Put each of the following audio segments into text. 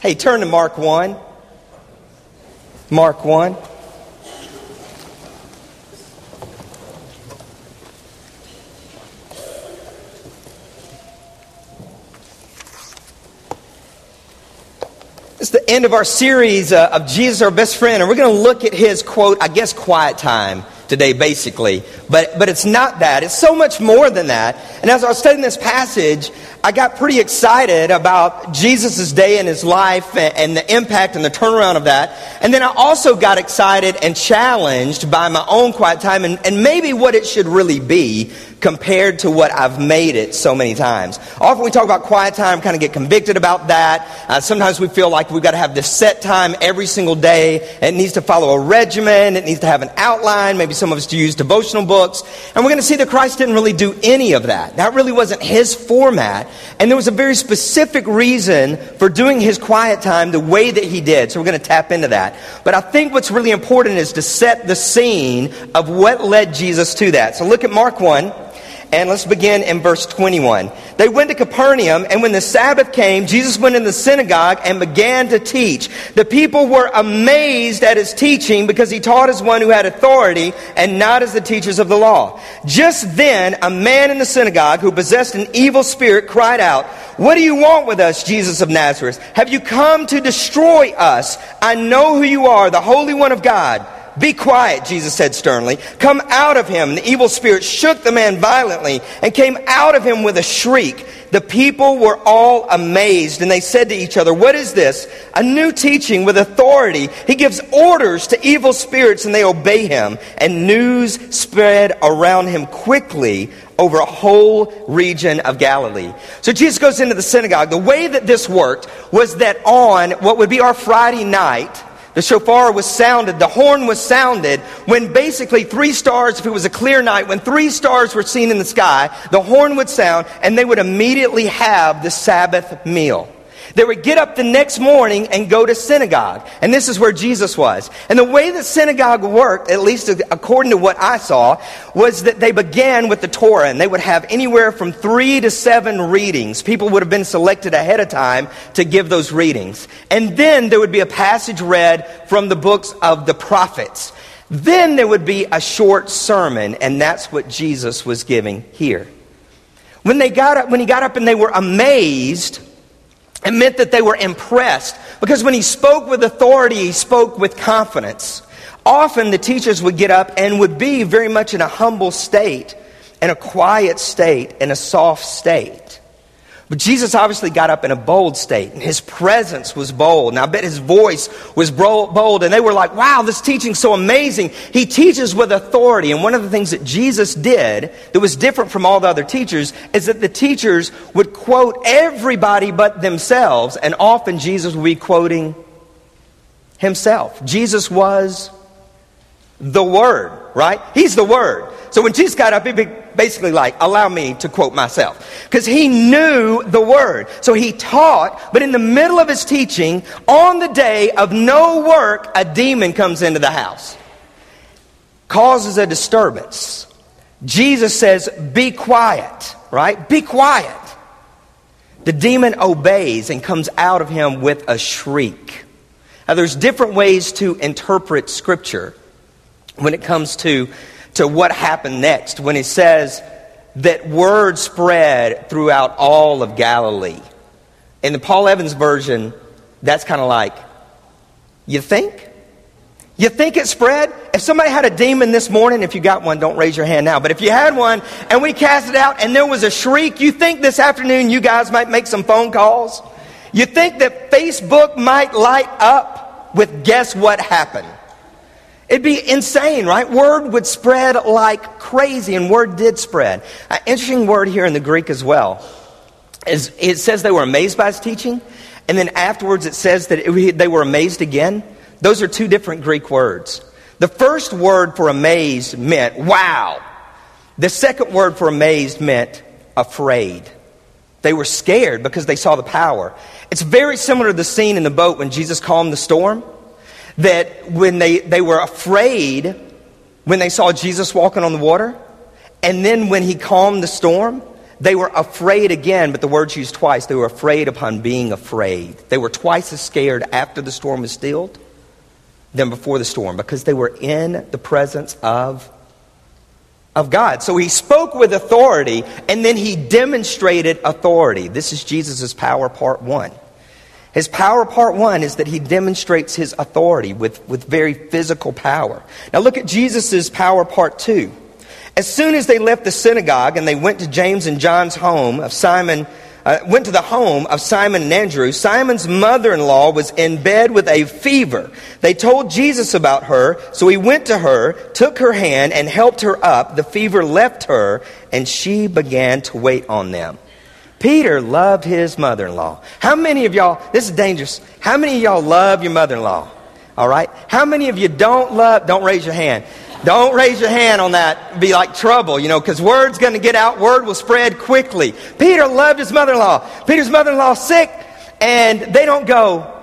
Hey, turn to Mark 1. Mark 1. It's the end of our series uh, of Jesus, our best friend, and we're going to look at his quote, I guess, quiet time today, basically. But, but it's not that. It's so much more than that. And as I was studying this passage, I got pretty excited about Jesus' day in his life and, and the impact and the turnaround of that. And then I also got excited and challenged by my own quiet time and, and maybe what it should really be compared to what I've made it so many times. Often we talk about quiet time, kind of get convicted about that. Uh, sometimes we feel like we've got to have this set time every single day. It needs to follow a regimen. It needs to have an outline. Maybe some of us use devotional books. And we're going to see that Christ didn't really do any of that. That really wasn't his format. And there was a very specific reason for doing his quiet time the way that he did. So we're going to tap into that. But I think what's really important is to set the scene of what led Jesus to that. So look at Mark 1. And let's begin in verse 21. They went to Capernaum, and when the Sabbath came, Jesus went in the synagogue and began to teach. The people were amazed at his teaching because he taught as one who had authority and not as the teachers of the law. Just then, a man in the synagogue who possessed an evil spirit cried out, What do you want with us, Jesus of Nazareth? Have you come to destroy us? I know who you are, the Holy One of God. Be quiet, Jesus said sternly. Come out of him. The evil spirit shook the man violently and came out of him with a shriek. The people were all amazed and they said to each other, What is this? A new teaching with authority. He gives orders to evil spirits and they obey him. And news spread around him quickly over a whole region of Galilee. So Jesus goes into the synagogue. The way that this worked was that on what would be our Friday night, the shofar was sounded, the horn was sounded when basically three stars, if it was a clear night, when three stars were seen in the sky, the horn would sound and they would immediately have the Sabbath meal. They would get up the next morning and go to synagogue. And this is where Jesus was. And the way that synagogue worked, at least according to what I saw, was that they began with the Torah and they would have anywhere from three to seven readings. People would have been selected ahead of time to give those readings. And then there would be a passage read from the books of the prophets. Then there would be a short sermon, and that's what Jesus was giving here. When, they got up, when he got up and they were amazed, it meant that they were impressed because when he spoke with authority, he spoke with confidence. Often the teachers would get up and would be very much in a humble state, in a quiet state, in a soft state. But Jesus obviously got up in a bold state, and his presence was bold. And I bet his voice was bold, and they were like, wow, this teaching's so amazing. He teaches with authority. And one of the things that Jesus did that was different from all the other teachers is that the teachers would quote everybody but themselves, and often Jesus would be quoting himself. Jesus was the Word, right? He's the Word. So when Jesus got up, he basically like, allow me to quote myself. Because he knew the word. So he taught, but in the middle of his teaching, on the day of no work, a demon comes into the house. Causes a disturbance. Jesus says, be quiet, right? Be quiet. The demon obeys and comes out of him with a shriek. Now, there's different ways to interpret Scripture when it comes to to what happened next when he says that word spread throughout all of Galilee. In the Paul Evans version, that's kind of like, you think? You think it spread? If somebody had a demon this morning, if you got one, don't raise your hand now, but if you had one and we cast it out and there was a shriek, you think this afternoon you guys might make some phone calls? You think that Facebook might light up with guess what happened? It'd be insane, right? Word would spread like crazy, and word did spread. An interesting word here in the Greek as well is it says they were amazed by his teaching, and then afterwards it says that it, they were amazed again. Those are two different Greek words. The first word for amazed meant wow. The second word for amazed meant afraid. They were scared because they saw the power. It's very similar to the scene in the boat when Jesus calmed the storm that when they, they were afraid when they saw Jesus walking on the water, and then when he calmed the storm, They were afraid again, but the word's used twice. They were afraid upon being afraid. They were twice as scared after the storm was stilled than before the storm because they were in the presence of, of God. So he spoke with authority and then he demonstrated authority. This is Jesus' power part one. His power part one is that he demonstrates his authority with, with very physical power. Now look at Jesus' power part two. As soon as they left the synagogue and they went to James and John's home of Simon, uh, went to the home of Simon and Andrew, Simon's mother in law was in bed with a fever. They told Jesus about her, so he went to her, took her hand, and helped her up. The fever left her, and she began to wait on them. Peter loved his mother in law. How many of y'all, this is dangerous, how many of y'all love your mother in law? All right? How many of you don't love, don't raise your hand. Don't raise your hand on that. Be like trouble, you know, because word's going to get out. Word will spread quickly. Peter loved his mother-in-law. Peter's mother-in-law sick, and they don't go,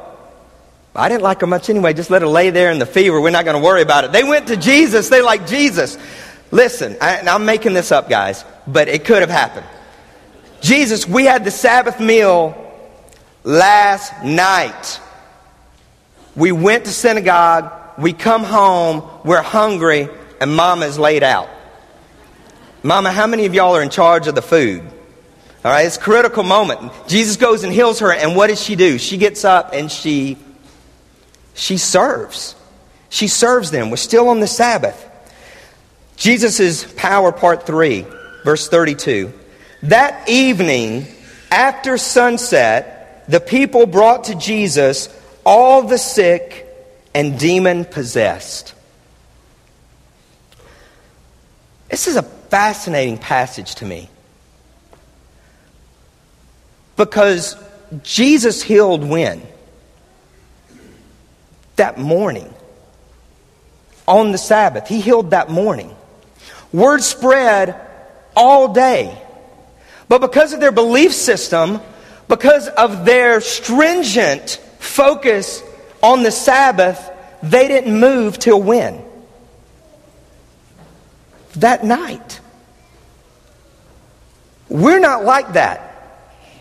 I didn't like her much anyway. Just let her lay there in the fever. We're not going to worry about it. They went to Jesus. They like Jesus. Listen, I, I'm making this up, guys, but it could have happened. Jesus, we had the Sabbath meal last night. We went to synagogue we come home, we're hungry, and mama's laid out. Mama, how many of y'all are in charge of the food? All right, it's a critical moment. Jesus goes and heals her, and what does she do? She gets up and she she serves. She serves them. We're still on the Sabbath. Jesus' power, part 3, verse 32. That evening, after sunset, the people brought to Jesus all the sick and demon possessed. This is a fascinating passage to me because Jesus healed when? That morning. On the Sabbath. He healed that morning. Word spread all day. But because of their belief system, because of their stringent focus on the Sabbath, they didn't move till when? That night. We're not like that.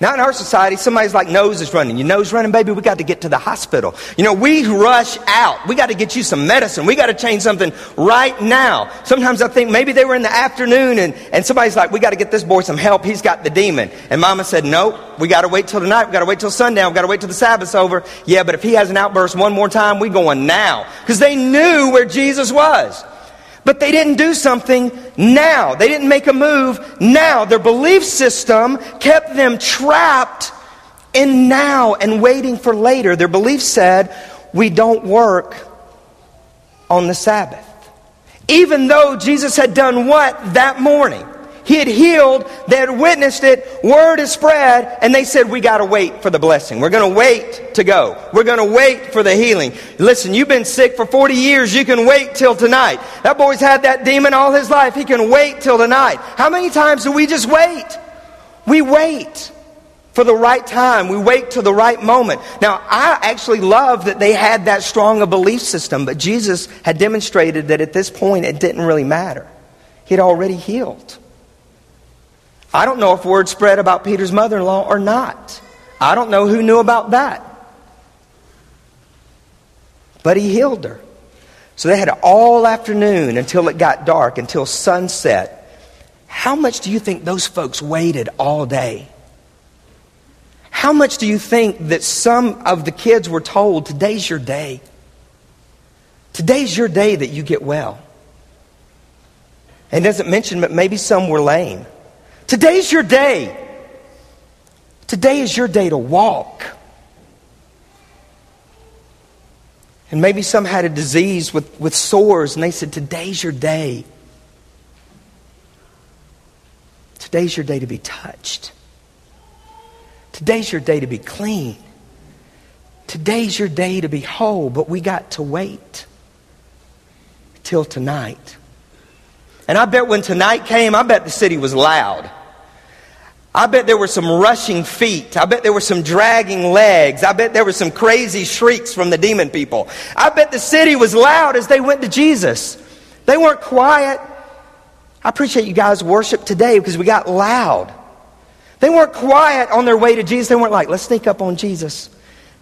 Not in our society. Somebody's like, nose is running. Your nose running, baby? We got to get to the hospital. You know, we rush out. We got to get you some medicine. We got to change something right now. Sometimes I think maybe they were in the afternoon and, and somebody's like, we got to get this boy some help. He's got the demon. And mama said, nope, we got to wait till tonight. We got to wait till sundown. We got to wait till the Sabbath's over. Yeah, but if he has an outburst one more time, we going now. Because they knew where Jesus was. But they didn't do something now. They didn't make a move now. Their belief system kept them trapped in now and waiting for later. Their belief said, we don't work on the Sabbath. Even though Jesus had done what that morning? He had healed, they had witnessed it, word is spread, and they said, We got to wait for the blessing. We're going to wait to go. We're going to wait for the healing. Listen, you've been sick for 40 years, you can wait till tonight. That boy's had that demon all his life, he can wait till tonight. How many times do we just wait? We wait for the right time. We wait to the right moment. Now, I actually love that they had that strong a belief system, but Jesus had demonstrated that at this point it didn't really matter. He had already healed. I don't know if word spread about Peter's mother in law or not. I don't know who knew about that. But he healed her. So they had all afternoon until it got dark, until sunset. How much do you think those folks waited all day? How much do you think that some of the kids were told, today's your day? Today's your day that you get well. And doesn't mention, but maybe some were lame. Today's your day. Today is your day to walk. And maybe some had a disease with, with sores, and they said, Today's your day. Today's your day to be touched. Today's your day to be clean. Today's your day to be whole, but we got to wait till tonight. And I bet when tonight came, I bet the city was loud. I bet there were some rushing feet. I bet there were some dragging legs. I bet there were some crazy shrieks from the demon people. I bet the city was loud as they went to Jesus. They weren't quiet. I appreciate you guys' worship today because we got loud. They weren't quiet on their way to Jesus. They weren't like, let's sneak up on Jesus.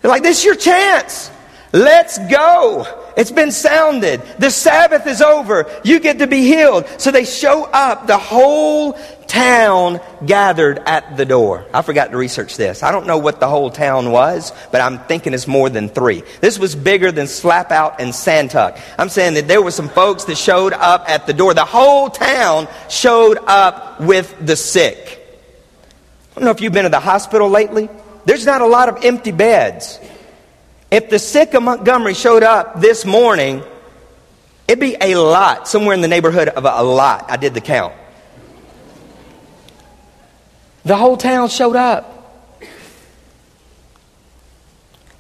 They're like, this is your chance. Let's go. It's been sounded. The Sabbath is over. You get to be healed. So they show up. The whole town gathered at the door. I forgot to research this. I don't know what the whole town was, but I'm thinking it's more than three. This was bigger than Slapout and Santuck. I'm saying that there were some folks that showed up at the door. The whole town showed up with the sick. I don't know if you've been to the hospital lately. There's not a lot of empty beds. If the sick of Montgomery showed up this morning, it'd be a lot, somewhere in the neighborhood of a, lot. I did the count. The whole town showed up.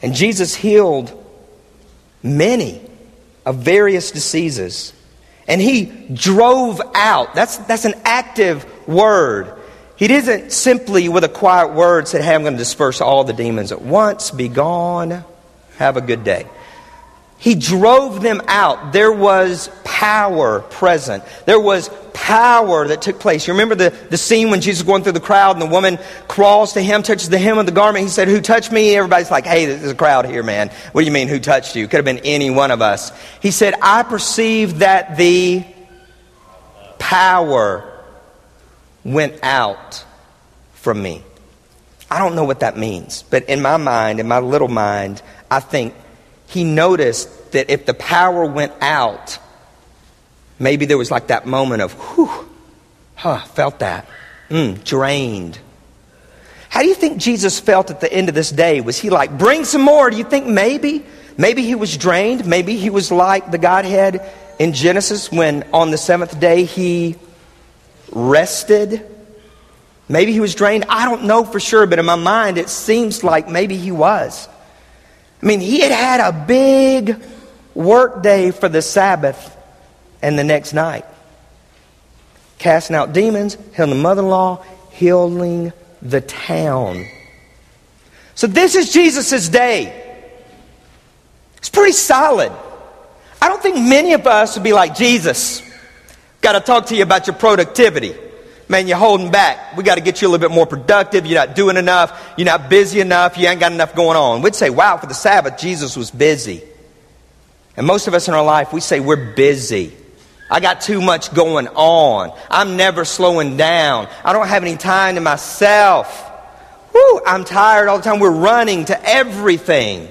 And Jesus healed many of various diseases. And he drove out. That's, that's an active word. He didn't simply, with a quiet word, say, Hey, I'm going to disperse all the demons at once, be gone. Have a good day. He drove them out. There was power present. There was power that took place. You remember the, the scene when Jesus was going through the crowd and the woman crawls to him, touches the hem of the garment. He said, Who touched me? Everybody's like, Hey, there's a crowd here, man. What do you mean, who touched you? Could have been any one of us. He said, I perceive that the power went out from me. I don't know what that means, but in my mind, in my little mind, I think he noticed that if the power went out, maybe there was like that moment of, whew, huh, felt that, mm, drained. How do you think Jesus felt at the end of this day? Was he like, bring some more? Do you think maybe? Maybe he was drained. Maybe he was like the Godhead in Genesis when on the seventh day he rested. Maybe he was drained. I don't know for sure, but in my mind it seems like maybe he was. I mean, he had had a big work day for the Sabbath and the next night. Casting out demons, healing the mother in law, healing the town. So this is Jesus' day. It's pretty solid. I don't think many of us would be like, Jesus, got to talk to you about your productivity man, you're holding back. We got to get you a little bit more productive. You're not doing enough. You're not busy enough. You ain't got enough going on. We'd say, wow, for the Sabbath, Jesus was busy. And most of us in our life, we say we're busy. I got too much going on. I'm never slowing down. I don't have any time to myself. Whew, I'm tired all the time. We're running to everything.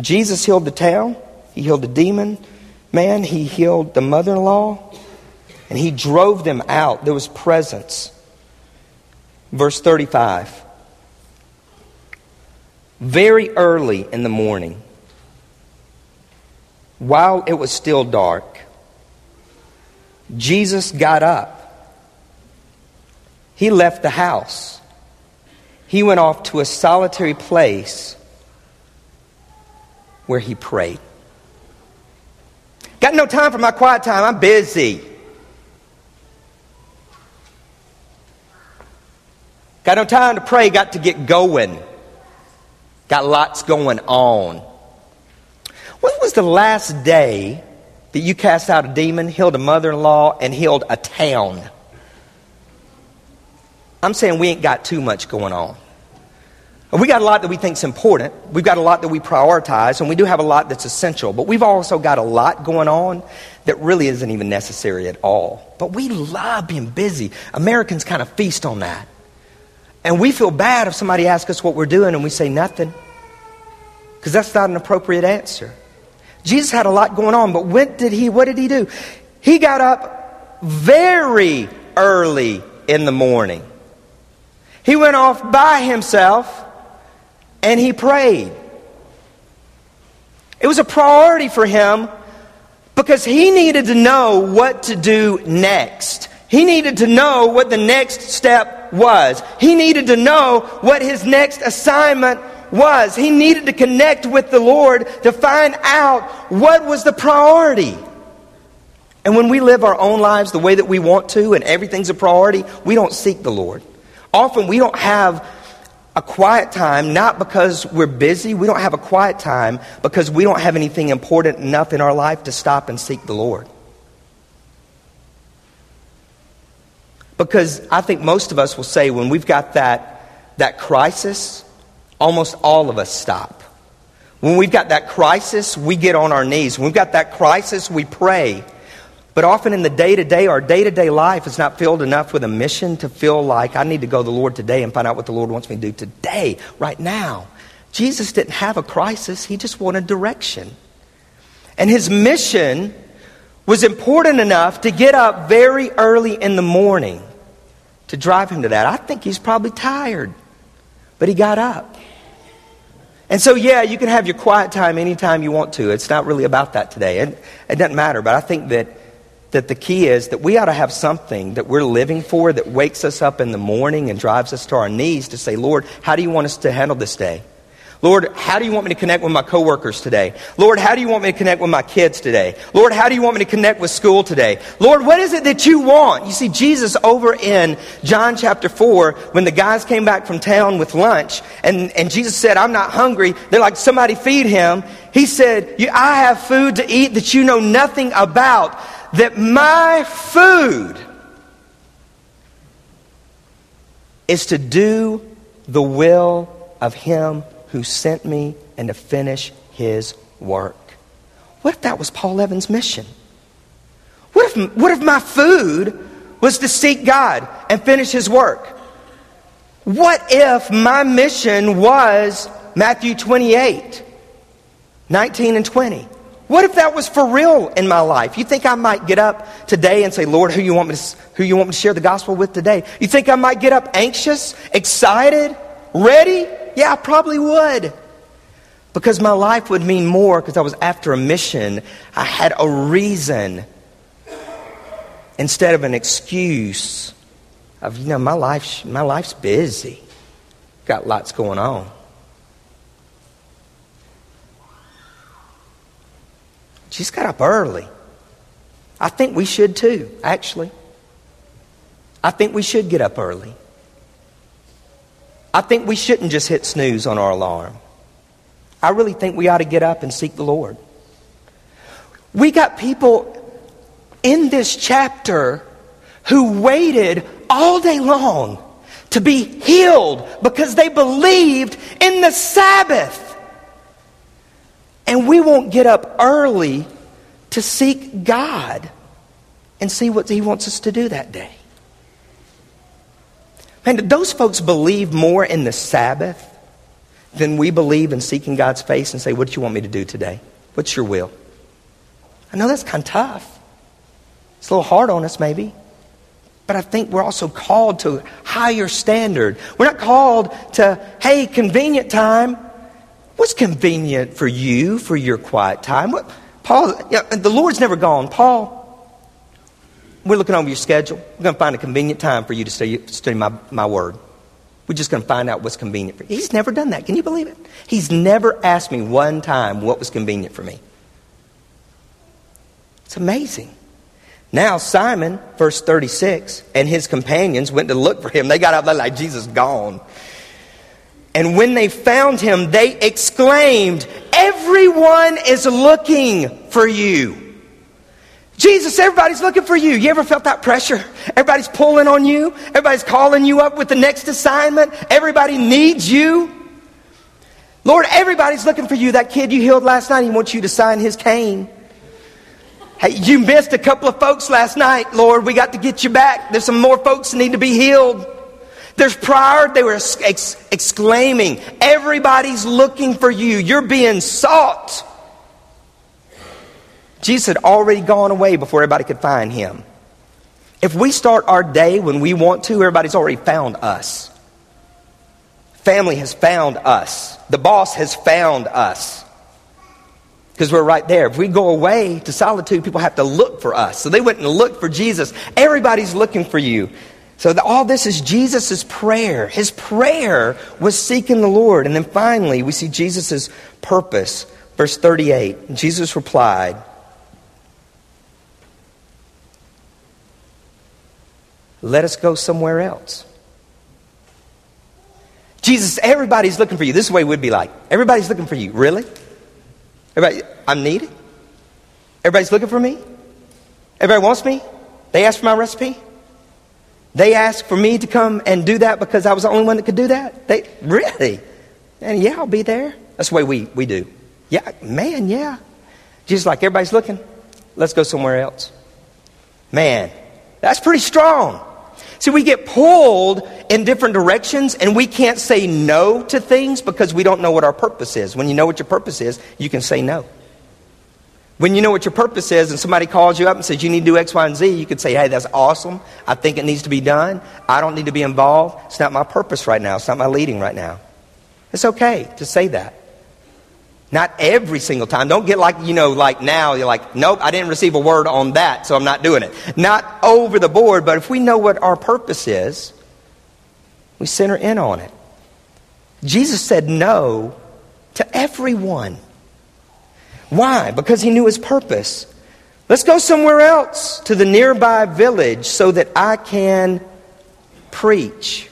Jesus healed the town. He healed the demon man. He healed the mother in law and he drove them out. There was presence. Verse 35. Very early in the morning, while it was still dark, Jesus got up. He left the house. He went off to a solitary place where he prayed. Got no time for my quiet time. I'm busy. Got no time to pray, got to get going. Got lots going on. When was the last day that you cast out a demon, healed a mother in law, and healed a town? I'm saying we ain't got too much going on. We got a lot that we think is important. We've got a lot that we prioritize, and we do have a lot that's essential. But we've also got a lot going on that really isn't even necessary at all. But we love being busy. Americans kind of feast on that. And we feel bad if somebody asks us what we're doing and we say nothing. Because that's not an appropriate answer. Jesus had a lot going on, but when did he, what did he do? He got up very early in the morning. He went off by himself and he prayed. It was a priority for him because he needed to know what to do next. He needed to know what the next step was. He needed to know what his next assignment was. He needed to connect with the Lord to find out what was the priority. And when we live our own lives the way that we want to and everything's a priority, we don't seek the Lord. Often we don't have a quiet time, not because we're busy. We don't have a quiet time because we don't have anything important enough in our life to stop and seek the Lord. Because I think most of us will say when we've got that, that crisis, almost all of us stop. When we've got that crisis, we get on our knees. When we've got that crisis, we pray. But often in the day to day, our day to day life is not filled enough with a mission to feel like I need to go to the Lord today and find out what the Lord wants me to do today, right now. Jesus didn't have a crisis, he just wanted direction. And his mission was important enough to get up very early in the morning to drive him to that. I think he's probably tired, but he got up. And so, yeah, you can have your quiet time anytime you want to. It's not really about that today. It, it doesn't matter. But I think that, that the key is that we ought to have something that we're living for that wakes us up in the morning and drives us to our knees to say, Lord, how do you want us to handle this day? Lord, how do you want me to connect with my coworkers today? Lord, how do you want me to connect with my kids today? Lord, how do you want me to connect with school today? Lord, what is it that you want? You see, Jesus over in John chapter 4, when the guys came back from town with lunch, and, and Jesus said, I'm not hungry. They're like, somebody feed him. He said, I have food to eat that you know nothing about, that my food is to do the will of him who sent me and to finish his work. What if that was Paul Evans' mission? What if, what if my food was to seek God and finish his work? What if my mission was Matthew 28, 19 and 20? What if that was for real in my life? You think I might get up today and say, Lord, who you want me to, who you want me to share the gospel with today? You think I might get up anxious, excited, ready? Yeah, I probably would. Because my life would mean more because I was after a mission. I had a reason instead of an excuse of, you know, my, life, my life's busy. Got lots going on. She's got up early. I think we should too, actually. I think we should get up early. I think we shouldn't just hit snooze on our alarm. I really think we ought to get up and seek the Lord. We got people in this chapter who waited all day long to be healed because they believed in the Sabbath. And we won't get up early to seek God and see what He wants us to do that day. Man, those folks believe more in the Sabbath than we believe in seeking God's face and say, What do you want me to do today? What's your will? I know that's kind of tough. It's a little hard on us, maybe. But I think we're also called to a higher standard. We're not called to, hey, convenient time. What's convenient for you for your quiet time? What, Paul, you know, the Lord's never gone. Paul, we're looking over your schedule. We're going to find a convenient time for you to study, study my, my word. We're just going to find out what's convenient for you. He's never done that. Can you believe it? He's never asked me one time what was convenient for me. It's amazing. Now, Simon, verse 36, and his companions went to look for him. They got out there like, Jesus gone. And when they found him, they exclaimed, Everyone is looking for you. Jesus, everybody's looking for you. You ever felt that pressure? Everybody's pulling on you. Everybody's calling you up with the next assignment. Everybody needs you. Lord, everybody's looking for you. That kid you healed last night, he wants you to sign his cane. Hey, you missed a couple of folks last night, Lord. We got to get you back. There's some more folks that need to be healed. There's prior, they were ex- exclaiming, Everybody's looking for you. You're being sought. Jesus had already gone away before everybody could find him. If we start our day when we want to, everybody's already found us. Family has found us. The boss has found us. Because we're right there. If we go away to solitude, people have to look for us. So they went and looked for Jesus. Everybody's looking for you. So the, all this is Jesus' prayer. His prayer was seeking the Lord. And then finally, we see Jesus' purpose. Verse 38 Jesus replied, Let us go somewhere else. Jesus, everybody's looking for you. This is the way we'd be like. Everybody's looking for you. Really? Everybody, I'm needed? Everybody's looking for me? Everybody wants me? They ask for my recipe? They asked for me to come and do that because I was the only one that could do that? They really? And yeah, I'll be there. That's the way we, we do. Yeah, man, yeah. Jesus like, everybody's looking. Let's go somewhere else. Man, that's pretty strong. See, we get pulled in different directions and we can't say no to things because we don't know what our purpose is. When you know what your purpose is, you can say no. When you know what your purpose is and somebody calls you up and says you need to do X, Y, and Z, you could say, hey, that's awesome. I think it needs to be done. I don't need to be involved. It's not my purpose right now. It's not my leading right now. It's okay to say that. Not every single time. Don't get like, you know, like now, you're like, nope, I didn't receive a word on that, so I'm not doing it. Not over the board, but if we know what our purpose is, we center in on it. Jesus said no to everyone. Why? Because he knew his purpose. Let's go somewhere else to the nearby village so that I can preach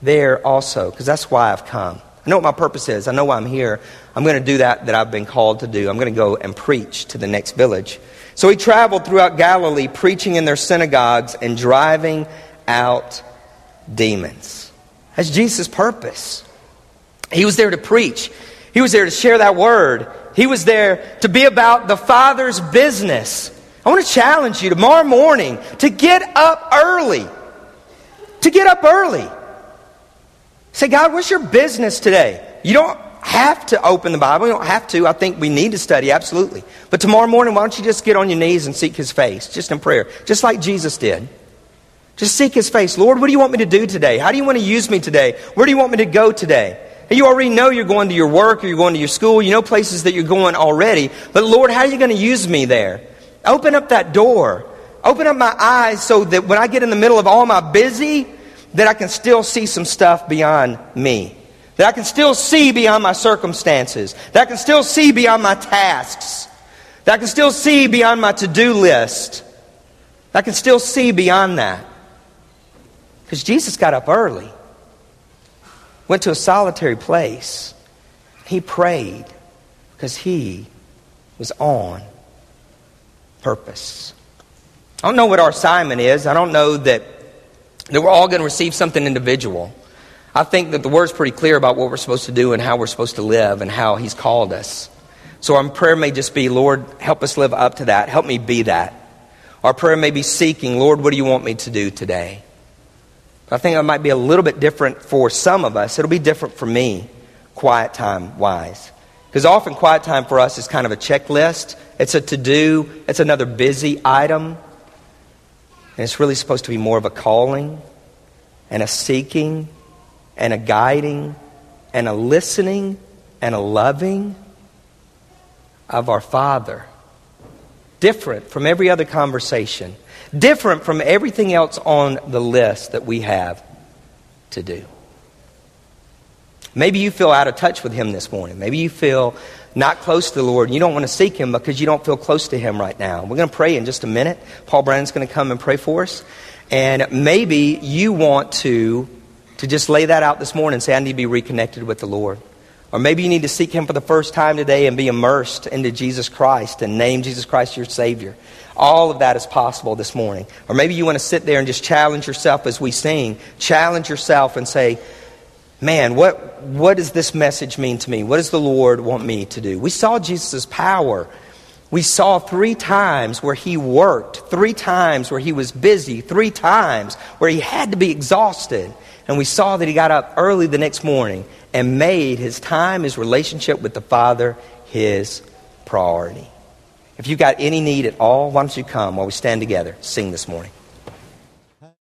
there also, because that's why I've come. I know what my purpose is. I know why I'm here. I'm going to do that that I've been called to do. I'm going to go and preach to the next village. So he traveled throughout Galilee, preaching in their synagogues and driving out demons. That's Jesus' purpose. He was there to preach, he was there to share that word, he was there to be about the Father's business. I want to challenge you tomorrow morning to get up early. To get up early. Say, God, what's your business today? You don't have to open the Bible. You don't have to. I think we need to study, absolutely. But tomorrow morning, why don't you just get on your knees and seek His face, just in prayer, just like Jesus did. Just seek His face. Lord, what do you want me to do today? How do you want to use me today? Where do you want me to go today? And you already know you're going to your work or you're going to your school. You know places that you're going already. But Lord, how are you going to use me there? Open up that door. Open up my eyes so that when I get in the middle of all my busy, that I can still see some stuff beyond me. That I can still see beyond my circumstances. That I can still see beyond my tasks. That I can still see beyond my to do list. That I can still see beyond that. Because Jesus got up early, went to a solitary place. He prayed because he was on purpose. I don't know what our assignment is. I don't know that that we're all going to receive something individual. I think that the word's pretty clear about what we're supposed to do and how we're supposed to live and how He's called us. So our prayer may just be, Lord, help us live up to that. Help me be that. Our prayer may be seeking, Lord, what do you want me to do today? I think it might be a little bit different for some of us. It'll be different for me, quiet time wise. Because often quiet time for us is kind of a checklist. It's a to do, it's another busy item. And it's really supposed to be more of a calling and a seeking and a guiding and a listening and a loving of our Father. Different from every other conversation, different from everything else on the list that we have to do. Maybe you feel out of touch with Him this morning. Maybe you feel not close to the Lord, and you don't want to seek Him because you don't feel close to Him right now. We're going to pray in just a minute. Paul Brandon's going to come and pray for us. And maybe you want to, to just lay that out this morning and say, I need to be reconnected with the Lord. Or maybe you need to seek Him for the first time today and be immersed into Jesus Christ and name Jesus Christ your Savior. All of that is possible this morning. Or maybe you want to sit there and just challenge yourself as we sing. Challenge yourself and say, man, what, what does this message mean to me? What does the Lord want me to do? We saw Jesus' power. We saw three times where he worked, three times where he was busy, three times where he had to be exhausted. And we saw that he got up early the next morning and made his time, his relationship with the Father, his priority. If you've got any need at all, why don't you come while we stand together, sing this morning.